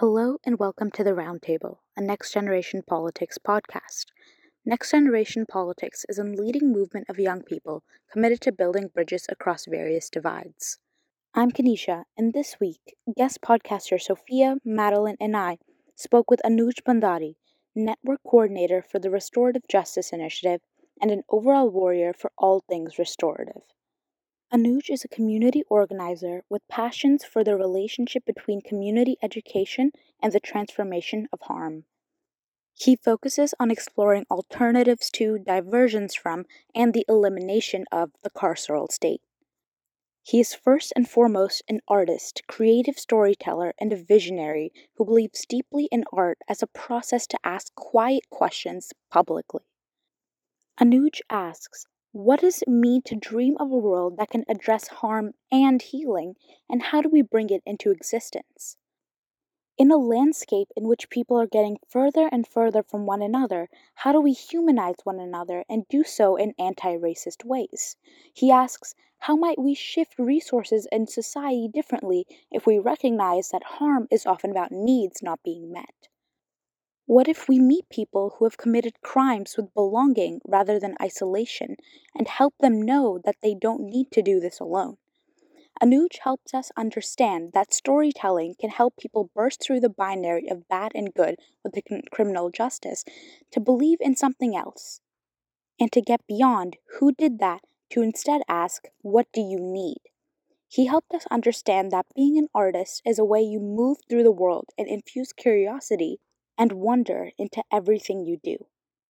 Hello and welcome to the Roundtable, a Next Generation Politics podcast. Next Generation Politics is a leading movement of young people committed to building bridges across various divides. I'm Kenisha, and this week, guest podcaster Sophia, Madeline, and I spoke with Anooj Bhandari, network coordinator for the Restorative Justice Initiative and an overall warrior for all things restorative. Anooj is a community organizer with passions for the relationship between community education and the transformation of harm. He focuses on exploring alternatives to, diversions from, and the elimination of the carceral state. He is first and foremost an artist, creative storyteller, and a visionary who believes deeply in art as a process to ask quiet questions publicly. Anooj asks, what does it mean to dream of a world that can address harm and healing, and how do we bring it into existence? In a landscape in which people are getting further and further from one another, how do we humanize one another and do so in anti racist ways? He asks, how might we shift resources in society differently if we recognize that harm is often about needs not being met? What if we meet people who have committed crimes with belonging rather than isolation and help them know that they don't need to do this alone? Anooj helps us understand that storytelling can help people burst through the binary of bad and good with the criminal justice to believe in something else and to get beyond who did that to instead ask, What do you need? He helped us understand that being an artist is a way you move through the world and infuse curiosity and wonder into everything you do.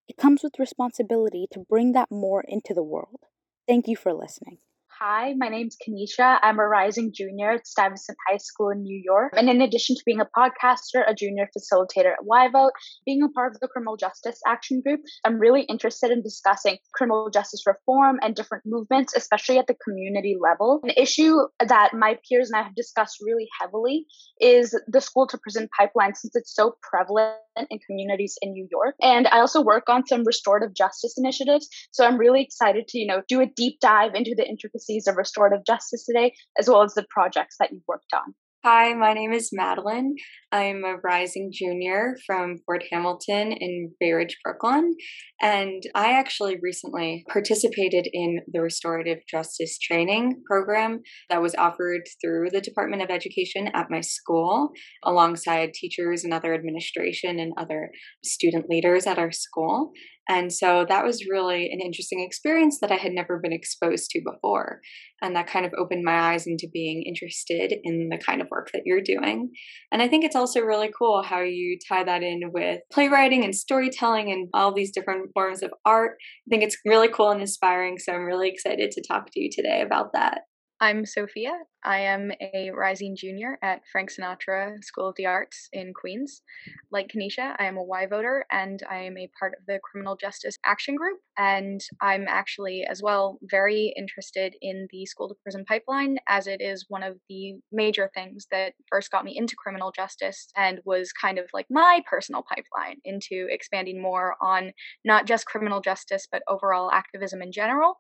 It comes with responsibility to bring that more into the world. Thank you for listening. Hi, my name's Kenisha. I'm a rising junior at Stuyvesant High School in New York. And in addition to being a podcaster, a junior facilitator at YVote, being a part of the Criminal Justice Action Group, I'm really interested in discussing criminal justice reform and different movements, especially at the community level. An issue that my peers and I have discussed really heavily is the school to prison pipeline, since it's so prevalent in communities in New York. And I also work on some restorative justice initiatives. So I'm really excited to, you know, do a deep dive into the intricacies of restorative justice today, as well as the projects that you've worked on. Hi, my name is Madeline. I'm a rising junior from Fort Hamilton in Bay Ridge, Brooklyn. And I actually recently participated in the restorative justice training program that was offered through the Department of Education at my school, alongside teachers and other administration and other student leaders at our school. And so that was really an interesting experience that I had never been exposed to before. And that kind of opened my eyes into being interested in the kind of work that you're doing. And I think it's also really cool how you tie that in with playwriting and storytelling and all these different forms of art. I think it's really cool and inspiring. So I'm really excited to talk to you today about that. I'm Sophia. I am a rising junior at Frank Sinatra School of the Arts in Queens. Like Kenisha, I am a Y voter and I am a part of the Criminal Justice Action Group. And I'm actually, as well, very interested in the school to prison pipeline as it is one of the major things that first got me into criminal justice and was kind of like my personal pipeline into expanding more on not just criminal justice, but overall activism in general.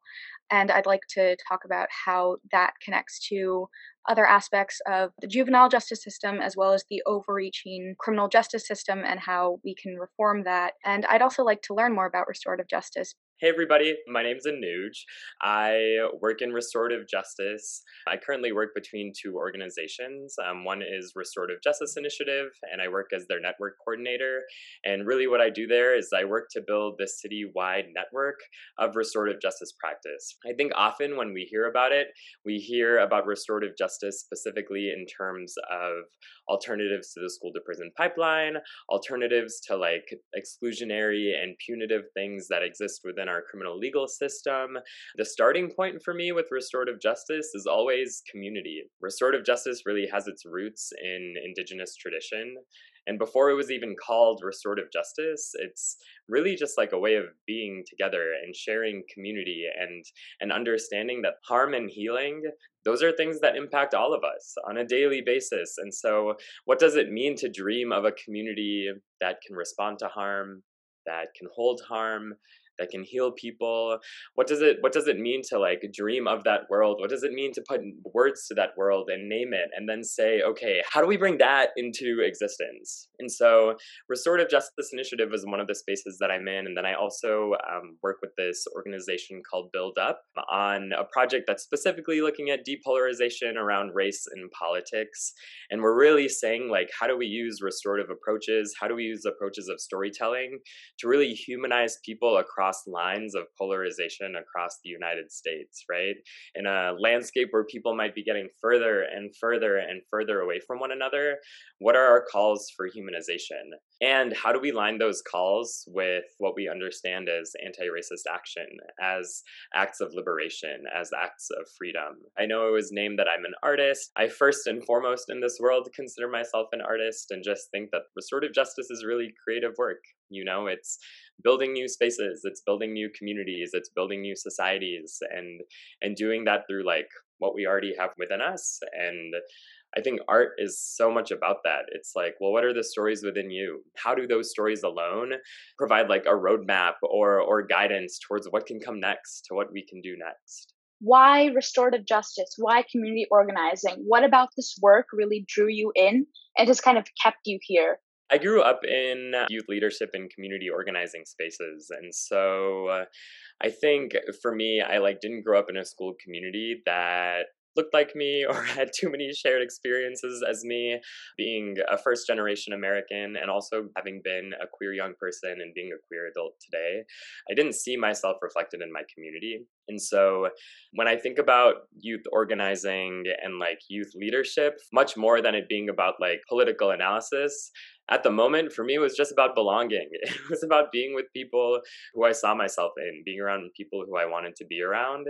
And I'd like to talk about how that connects to other aspects of the juvenile justice system as well as the overreaching criminal justice system and how we can reform that. And I'd also like to learn more about restorative justice Hey everybody, my name is Anooj. I work in restorative justice. I currently work between two organizations. Um, one is Restorative Justice Initiative, and I work as their network coordinator. And really, what I do there is I work to build this city-wide network of restorative justice practice. I think often when we hear about it, we hear about restorative justice specifically in terms of alternatives to the school to prison pipeline, alternatives to like exclusionary and punitive things that exist within our criminal legal system. The starting point for me with restorative justice is always community. Restorative justice really has its roots in indigenous tradition. And before it was even called restorative justice, it's really just like a way of being together and sharing community and and understanding that harm and healing those are things that impact all of us on a daily basis. And so, what does it mean to dream of a community that can respond to harm, that can hold harm, that can heal people. What does it what does it mean to like dream of that world? What does it mean to put words to that world and name it and then say okay how do we bring that into existence? And so restorative justice initiative is one of the spaces that i'm in and then i also um, work with this organization called build up on a project that's specifically looking at depolarization around race and politics. And we're really saying like how do we use restorative approaches? How do we use approaches of storytelling to really humanize people across lines of polarization across the United States, right? In a landscape where people might be getting further and further and further away from one another, what are our calls for humanization? And how do we line those calls with what we understand as anti racist action, as acts of liberation, as acts of freedom? I know it was named that I'm an artist. I first and foremost in this world consider myself an artist and just think that restorative justice is really creative work. You know, it's building new spaces, it's building new communities, it's building new societies and and doing that through like what we already have within us and I think art is so much about that. It's like, well, what are the stories within you? How do those stories alone provide like a roadmap or or guidance towards what can come next, to what we can do next? Why restorative justice? Why community organizing? What about this work really drew you in and has kind of kept you here? I grew up in youth leadership and community organizing spaces. And so uh, I think for me, I like didn't grow up in a school community that looked like me or had too many shared experiences as me, being a first generation American and also having been a queer young person and being a queer adult today, I didn't see myself reflected in my community. And so when I think about youth organizing and like youth leadership, much more than it being about like political analysis, at the moment for me it was just about belonging it was about being with people who i saw myself in being around people who i wanted to be around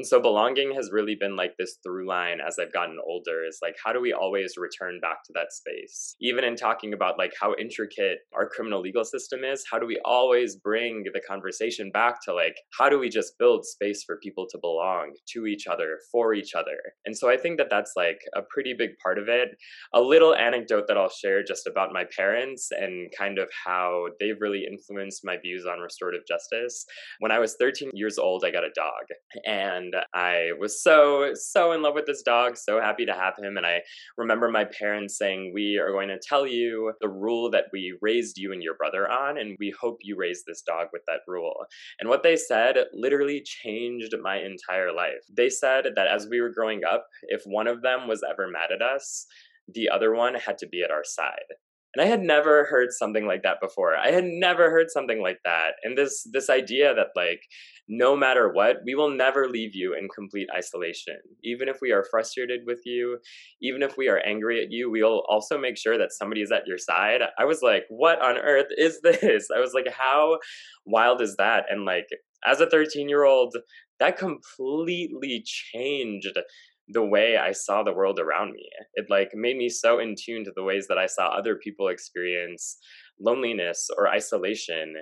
and so belonging has really been like this through line as I've gotten older is like, how do we always return back to that space? Even in talking about like how intricate our criminal legal system is, how do we always bring the conversation back to like, how do we just build space for people to belong to each other, for each other? And so I think that that's like a pretty big part of it. A little anecdote that I'll share just about my parents and kind of how they've really influenced my views on restorative justice. When I was 13 years old, I got a dog. And and I was so so in love with this dog, so happy to have him. And I remember my parents saying, "We are going to tell you the rule that we raised you and your brother on, and we hope you raise this dog with that rule." And what they said literally changed my entire life. They said that as we were growing up, if one of them was ever mad at us, the other one had to be at our side and i had never heard something like that before. I had never heard something like that. And this this idea that like no matter what we will never leave you in complete isolation. Even if we are frustrated with you even if we are angry at you we'll also make sure that somebody is at your side. I was like what on earth is this? I was like how wild is that? And like as a 13 year old that completely changed the way I saw the world around me. It like made me so in tune to the ways that I saw other people experience loneliness or isolation.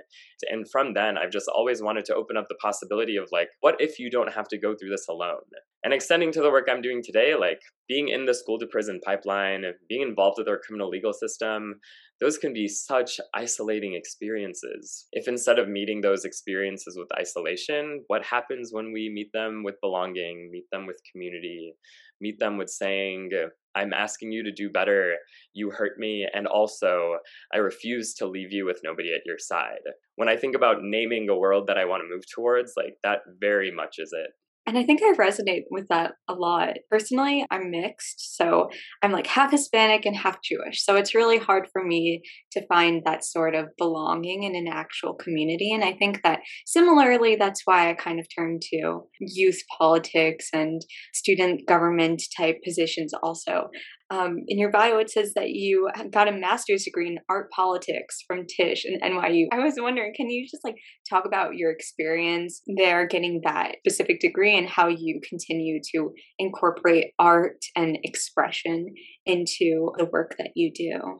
And from then, I've just always wanted to open up the possibility of like, what if you don't have to go through this alone? And extending to the work I'm doing today, like being in the school to prison pipeline, being involved with our criminal legal system, those can be such isolating experiences. If instead of meeting those experiences with isolation, what happens when we meet them with belonging, meet them with community, meet them with saying, I'm asking you to do better, you hurt me, and also I refuse to leave you with nobody at your side. When I think about naming a world that I want to move towards, like that very much is it. And I think I resonate with that a lot. Personally, I'm mixed. So I'm like half Hispanic and half Jewish. So it's really hard for me to find that sort of belonging in an actual community. And I think that similarly, that's why I kind of turned to youth politics and student government type positions also um, in your bio it says that you got a master's degree in art politics from Tisch and NYU. I was wondering, can you just like talk about your experience there getting that specific degree and how you continue to incorporate art and expression into the work that you do?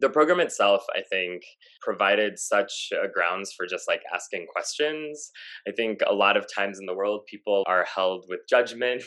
The program itself i think provided such uh, grounds for just like asking questions. I think a lot of times in the world people are held with judgment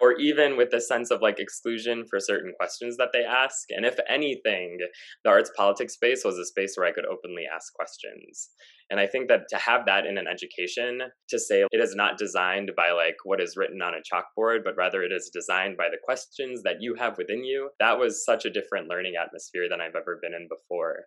or even with a sense of like exclusion for certain questions that they ask. And if anything the arts politics space was a space where i could openly ask questions And I think that to have that in an education, to say it is not designed by like what is written on a chalkboard, but rather it is designed by the questions that you have within you, that was such a different learning atmosphere than I've ever been in before.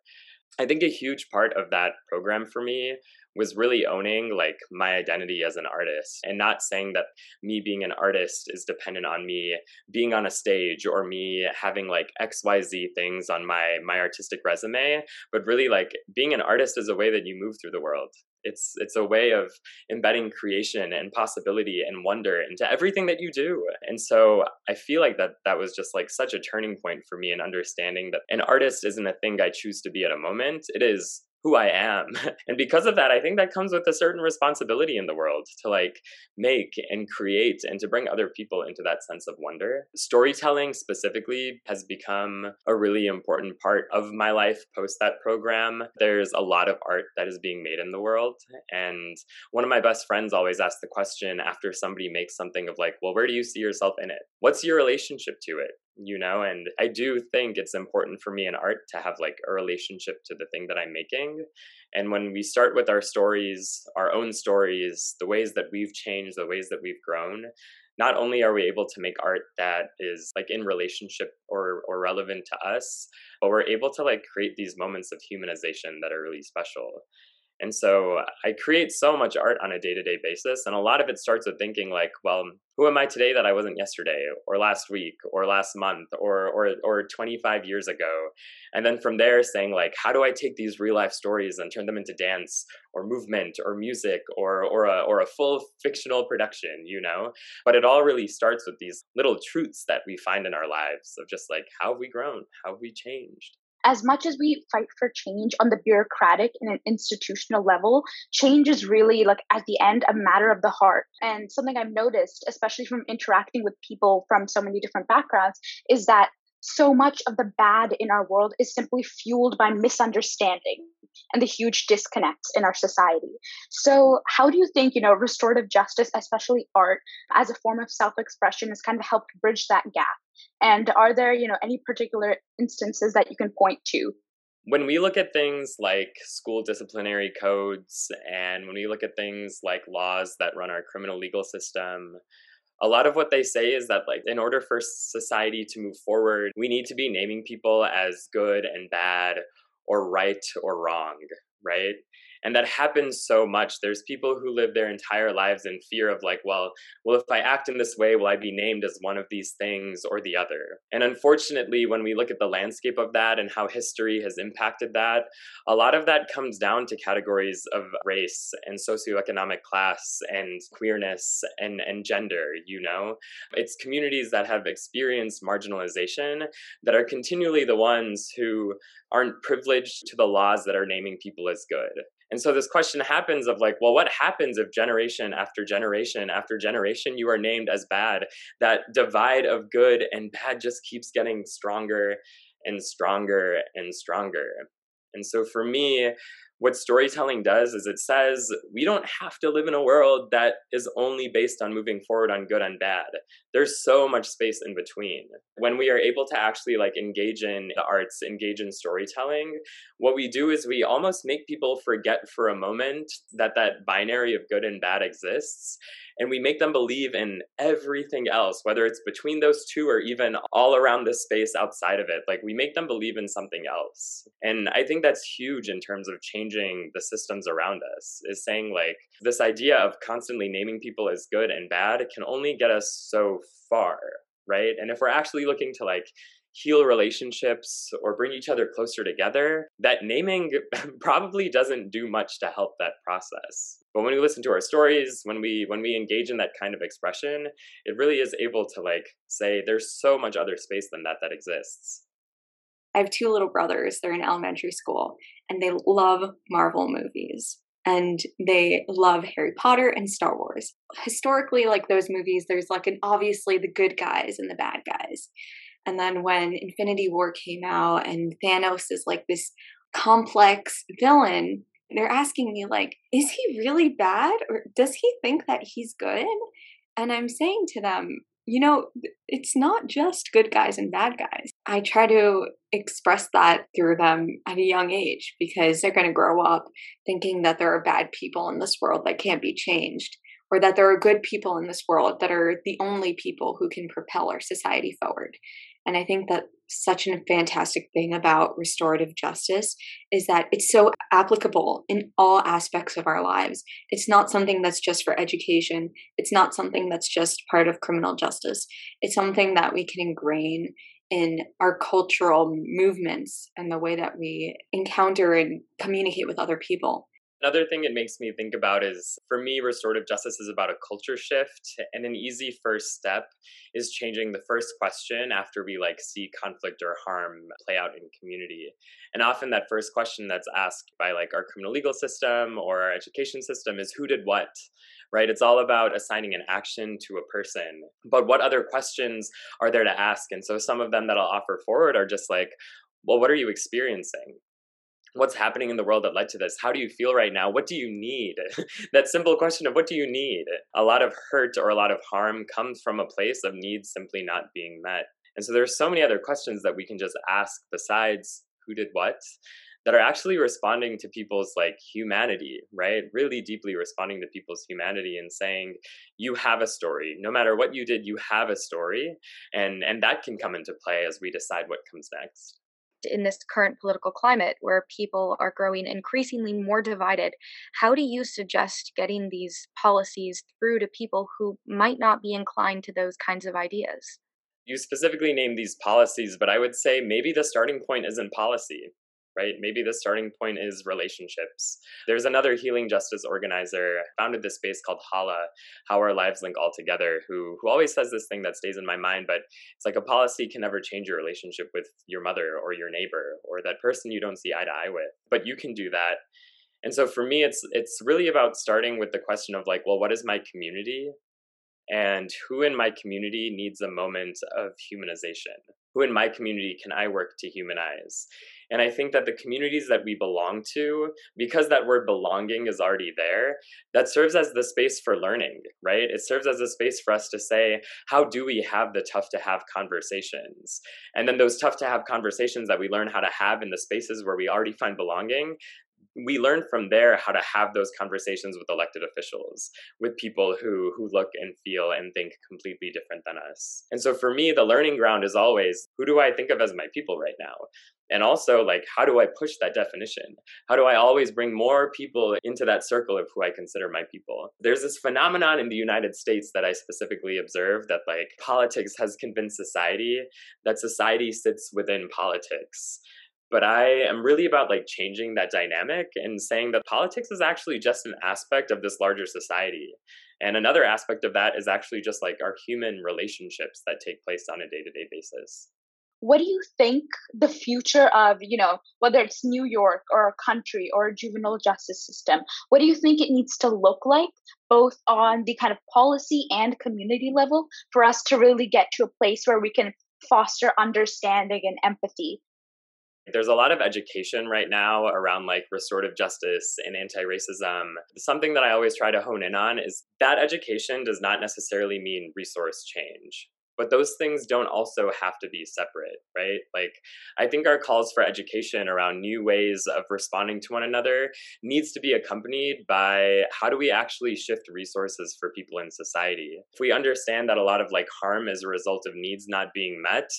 I think a huge part of that program for me was really owning like my identity as an artist and not saying that me being an artist is dependent on me being on a stage or me having like xyz things on my my artistic resume but really like being an artist is a way that you move through the world. It's it's a way of embedding creation and possibility and wonder into everything that you do. And so i feel like that that was just like such a turning point for me in understanding that an artist isn't a thing i choose to be at a moment. It is who I am. And because of that, I think that comes with a certain responsibility in the world to like make and create and to bring other people into that sense of wonder. Storytelling specifically has become a really important part of my life post that program. There's a lot of art that is being made in the world. And one of my best friends always asks the question after somebody makes something of like, well, where do you see yourself in it? What's your relationship to it? You know and i do think it's important for me in art to have like a relationship to the thing that i'm making. And when we start with our stories our own stories the ways that we've changed the ways that we've grown not only are we able to make art that is like in relationship or or relevant to us but we're able to like create these moments of humanization that are really special and so I create so much art on a day to day basis. And a lot of it starts with thinking, like, well, who am I today that I wasn't yesterday or last week or last month or, or, or 25 years ago? And then from there, saying, like, how do I take these real life stories and turn them into dance or movement or music or, or, a, or a full fictional production, you know? But it all really starts with these little truths that we find in our lives of just like, how have we grown? How have we changed? As much as we fight for change on the bureaucratic and an institutional level, change is really like at the end a matter of the heart. And something I've noticed, especially from interacting with people from so many different backgrounds, is that so much of the bad in our world is simply fueled by misunderstanding and the huge disconnects in our society. So, how do you think, you know, restorative justice, especially art, as a form of self expression, has kind of helped bridge that gap? And are there, you know, any particular instances that you can point to? When we look at things like school disciplinary codes and when we look at things like laws that run our criminal legal system, a lot of what they say is that like in order for society to move forward, we need to be naming people as good and bad or right or wrong, right? And that happens so much. There's people who live their entire lives in fear of like well well if i act in this way will i be named as one of these things or the other? And unfortunately when we look at the landscape of that and how history has impacted that a lot of that comes down to categories of race and socioeconomic class and queerness and and gender you know? It's communities that have experienced marginalization that are continually the ones who aren't privileged to the laws that are naming people as good and so this question happens of like, well, what happens if generation after generation after generation you are named as bad? That divide of good and bad just keeps getting stronger and stronger and stronger. And so for me, what storytelling does is it says we don't have to live in a world that is only based on moving forward on good and bad. There's so much space in between. When we are able to actually like engage in the arts engage in storytelling what we do is we almost make people forget for a moment that that binary of good and bad exists and we make them believe in everything else, whether it's between those two or even all around this space outside of it. Like we make them believe in something else. And I think that's huge in terms of changing the systems around us, is saying like this idea of constantly naming people as good and bad can only get us so far. Right. And if we're actually looking to like heal relationships or bring each other closer together, that naming probably doesn't do much to help that process. But when we listen to our stories, when we when we engage in that kind of expression, it really is able to like say there's so much other space than that that exists. I have two little brothers. They're in elementary school and they love Marvel movies and they love Harry Potter and Star Wars. Historically, like those movies, there's like an obviously the good guys and the bad guys. And then when Infinity War came out and Thanos is like this complex villain, they're asking me like, is he really bad or does he think that he's good? And I'm saying to them, you know, it's not just good guys and bad guys. I try to express that through them at a young age because they're going to grow up thinking that there are bad people in this world that can't be changed or that there are good people in this world that are the only people who can propel our society forward. And I think that such a fantastic thing about restorative justice is that it's so applicable in all aspects of our lives. It's not something that's just for education, it's not something that's just part of criminal justice. It's something that we can ingrain in our cultural movements and the way that we encounter and communicate with other people. Another thing it makes me think about is for me, restorative justice is about a culture shift. And an easy first step is changing the first question after we like see conflict or harm play out in community. And often that first question that's asked by like our criminal legal system or our education system is who did what? Right? It's all about assigning an action to a person. But what other questions are there to ask? And so some of them that I'll offer forward are just like, well, what are you experiencing? What's happening in the world that led to this? How do you feel right now? What do you need? That simple question of what do you need? A lot of hurt or a lot of harm comes from a place of needs simply not being met. And so there's so many other questions that we can just ask besides who did what that are actually responding to people's like humanity right? Really deeply responding to people's humanity and saying you have a story. No matter what you did you have a story. And and that can come into play as we decide what comes next in this current political climate where people are growing increasingly more divided, how do you suggest getting these policies through to people who might not be inclined to those kinds of ideas? You specifically name these policies, but I would say maybe the starting point isn't policy right? Maybe the starting point is relationships. There's another healing justice organizer founded this space called Hala, How Our Lives Link All Together, who who always says this thing that stays in my mind, but it's like a policy can never change your relationship with your mother or your neighbor or that person you don't see eye to eye with. But you can do that. And so for me it's it's really about starting with the question of like, well, what is my community? And who in my community needs a moment of humanization? Who in my community can I work to humanize? And I think that the communities that we belong to, because that word belonging is already there, that serves as the space for learning, right? It serves as a space for us to say, how do we have the tough to have conversations? And then those tough to have conversations that we learn how to have in the spaces where we already find belonging, we learn from there how to have those conversations with elected officials with people who who look and feel and think completely different than us. And so for me the learning ground is always who do i think of as my people right now? And also like how do i push that definition? How do i always bring more people into that circle of who i consider my people? There's this phenomenon in the united states that i specifically observed that like politics has convinced society that society sits within politics but i am really about like changing that dynamic and saying that politics is actually just an aspect of this larger society. And another aspect of that is actually just like our human relationships that take place on a day-to-day basis. What do you think the future of you know whether it's new york or a country or a juvenile justice system what do you think it needs to look like both on the kind of policy and community level for us to really get to a place where we can foster understanding and empathy there's a lot of education right now around like restorative justice and anti-racism. Something that I always try to hone in on is that education does not necessarily mean resource change but those things don't also have to be separate right like i think our calls for education around new ways of responding to one another needs to be accompanied by how do we actually shift resources for people in society if we understand that a lot of like harm is a result of needs not being met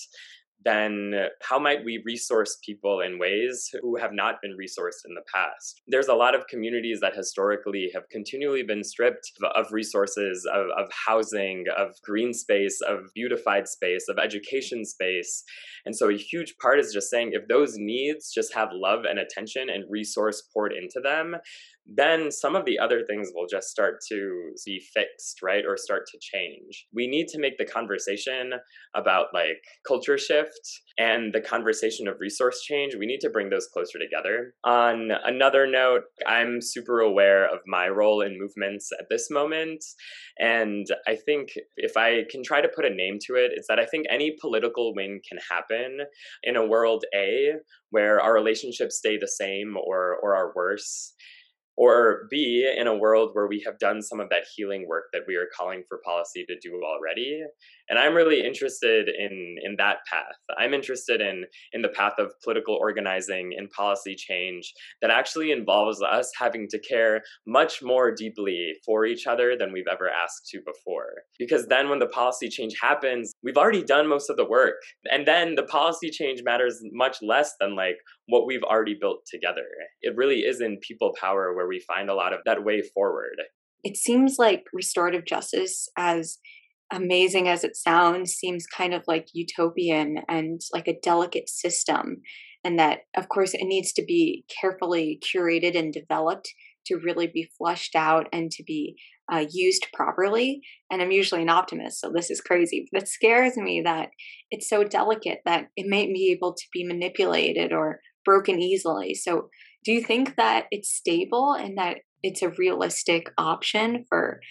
then how might we resource people in ways who have not been resourced in the past? There's a lot of communities that historically have continually been stripped of resources, of, of housing, of green space, of beautified space, of education space. And so a huge part is just saying if those needs just have love and attention and resource poured into them, then some of the other things will just start to be fixed, right? Or start to change. We need to make the conversation about like culture shift and the conversation of resource change, we need to bring those closer together. On another note, I'm super aware of my role in movements at this moment. And I think if I can try to put a name to it, it's that I think any political win can happen in a world A where our relationships stay the same or, or are worse or B, in a world where we have done some of that healing work that we are calling for policy to do already. And I'm really interested in, in that path. I'm interested in, in the path of political organizing and policy change that actually involves us having to care much more deeply for each other than we've ever asked to before. Because then when the policy change happens, we've already done most of the work. And then the policy change matters much less than like what we've already built together. It really is in people power where we find a lot of that way forward. It seems like restorative justice, as amazing as it sounds, seems kind of like utopian and like a delicate system. And that, of course, it needs to be carefully curated and developed to really be flushed out and to be uh, used properly. And I'm usually an optimist, so this is crazy. But it scares me that it's so delicate that it may be able to be manipulated or broken easily. So, do you think that it's stable and that it's a realistic option for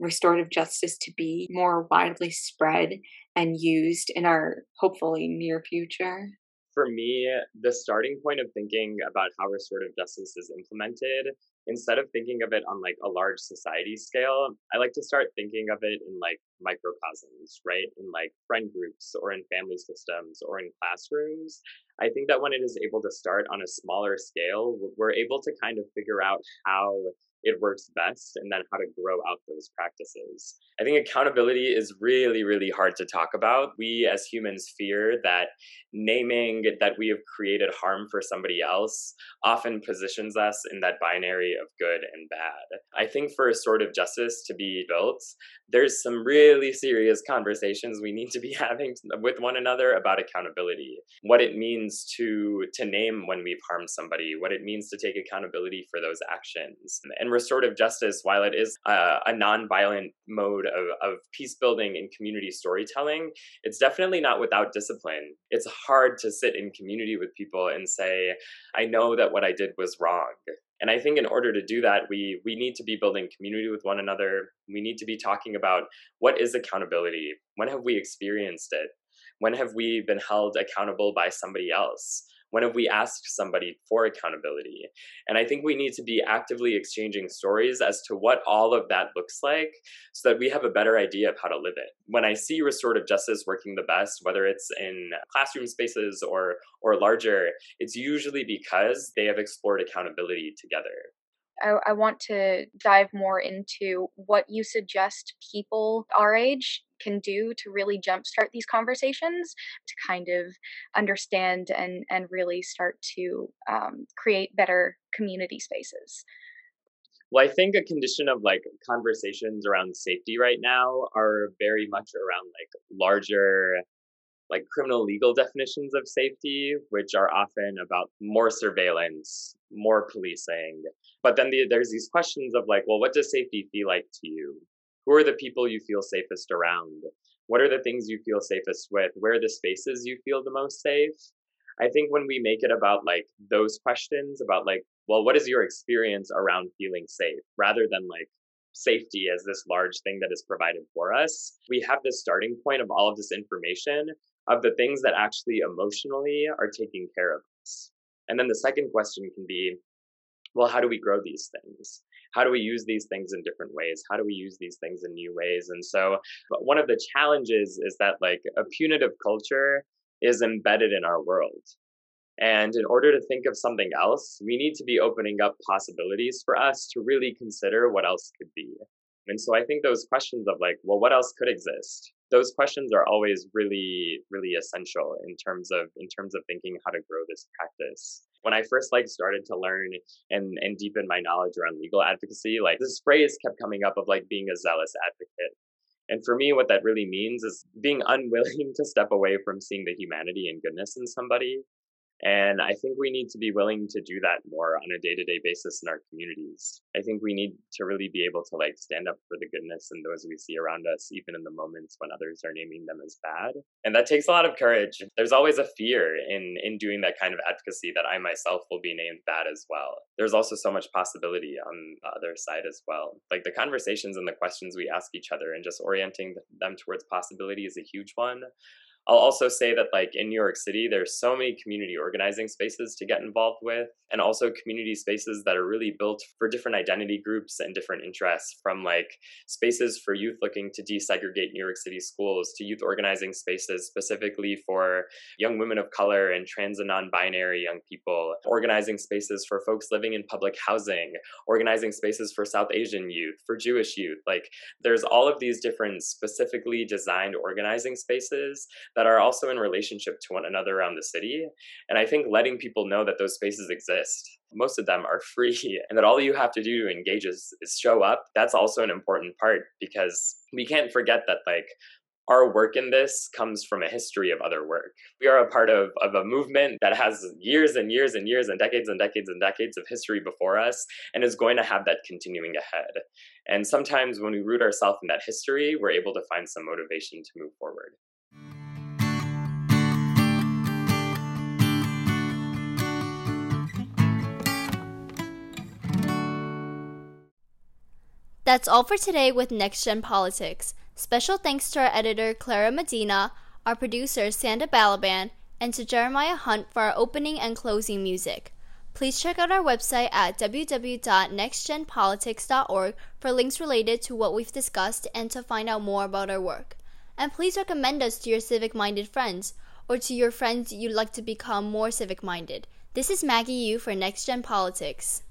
restorative justice to be more widely spread and used in our hopefully near future? For me, the starting point of thinking about how restorative justice is implemented, instead of thinking of it on like a large society scale, I like to start thinking of it in like microcosms, right? In like friend groups or in family systems or in classrooms. I think that when it is able to start on a smaller scale, we're able to kind of figure out how it works best and then how to grow out those practices. I think accountability is really, really hard to talk about. We as humans fear that naming that we have created harm for somebody else often positions us in that binary of good and bad. I think for restorative justice to be built, there's some really serious conversations we need to be having with one another about accountability. What it means to to name when we've harmed somebody, what it means to take accountability for those actions. And restorative justice, while it is a, a non-violent mode of, of peace building and community storytelling, it's definitely not without discipline. It's hard to sit in community with people and say, I know that what I did was wrong. And I think in order to do that, we we need to be building community with one another. We need to be talking about what is accountability? When have we experienced it? When have we been held accountable by somebody else? When have we asked somebody for accountability? And I think we need to be actively exchanging stories as to what all of that looks like so that we have a better idea of how to live it. When I see restorative justice working the best, whether it's in classroom spaces or or larger, it's usually because they have explored accountability together. I, I, want to dive more into what you suggest people our age can do to really jumpstart these conversations to kind of understand and and really start to um, create better community spaces. Well i think a condition of like conversations around safety right now are very much around like larger like criminal legal definitions of safety, which are often about more surveillance, more policing. But then the, there's these questions of like, well, what does safety feel like to you? Who are the people you feel safest around? What are the things you feel safest with? Where are the spaces you feel the most safe? I think when we make it about like those questions about like, well, what is your experience around feeling safe rather than like safety as this large thing that is provided for us, we have this starting point of all of this information of the things that actually emotionally are taking care of us. And then the second question can be, well, how do we grow these things? how do we use these things in different ways? How do we use these things in new ways? And so one of the challenges is that like a punitive culture is embedded in our world. And in order to think of something else we need to be opening up possibilities for us to really consider what else could be. And so i think those questions of like well what else could exist those questions are always really really essential in terms of in terms of thinking how to grow this practice. When i first like started to learn and and deepen my knowledge around legal advocacy like this phrase kept coming up of like being a zealous advocate. And for me what that really means is being unwilling to step away from seeing the humanity and goodness in somebody and I think we need to be willing to do that more on a day to day basis in our communities. I think we need to really be able to like stand up for the goodness in those we see around us, even in the moments when others are naming them as bad. And that takes a lot of courage. There's always a fear in, in doing that kind of advocacy that I myself will be named bad as well. There's also so much possibility on the other side as well. Like the conversations and the questions we ask each other and just orienting them towards possibility is a huge one I'll also say that, like, in New York City, there's so many community organizing spaces to get involved with, and also community spaces that are really built for different identity groups and different interests, from like spaces for youth looking to desegregate New York City schools to youth organizing spaces specifically for young women of color and trans and non binary young people, organizing spaces for folks living in public housing, organizing spaces for South Asian youth, for Jewish youth. Like, there's all of these different specifically designed organizing spaces that are also in relationship to one another around the city. And I think letting people know that those spaces exist most of them are free and that all you have to do to engage is, is show up that's also an important part because we can't forget that like our work in this comes from a history of other work. We are a part of, of a movement that has years and years and years and decades and decades and decades of history before us and is going to have that continuing ahead. And sometimes when we root ourselves in that history, we're able to find some motivation to move forward. That's all for today with Next Gen Politics. Special thanks to our editor Clara Medina, our producer Sanda Balaban, and to Jeremiah Hunt for our opening and closing music. Please check out our website at www.nextgenpolitics.org for links related to what we've discussed and to find out more about our work. And please recommend us to your civic minded friends or to your friends you'd like to become more civic minded. This is Maggie Yu for Next Gen Politics.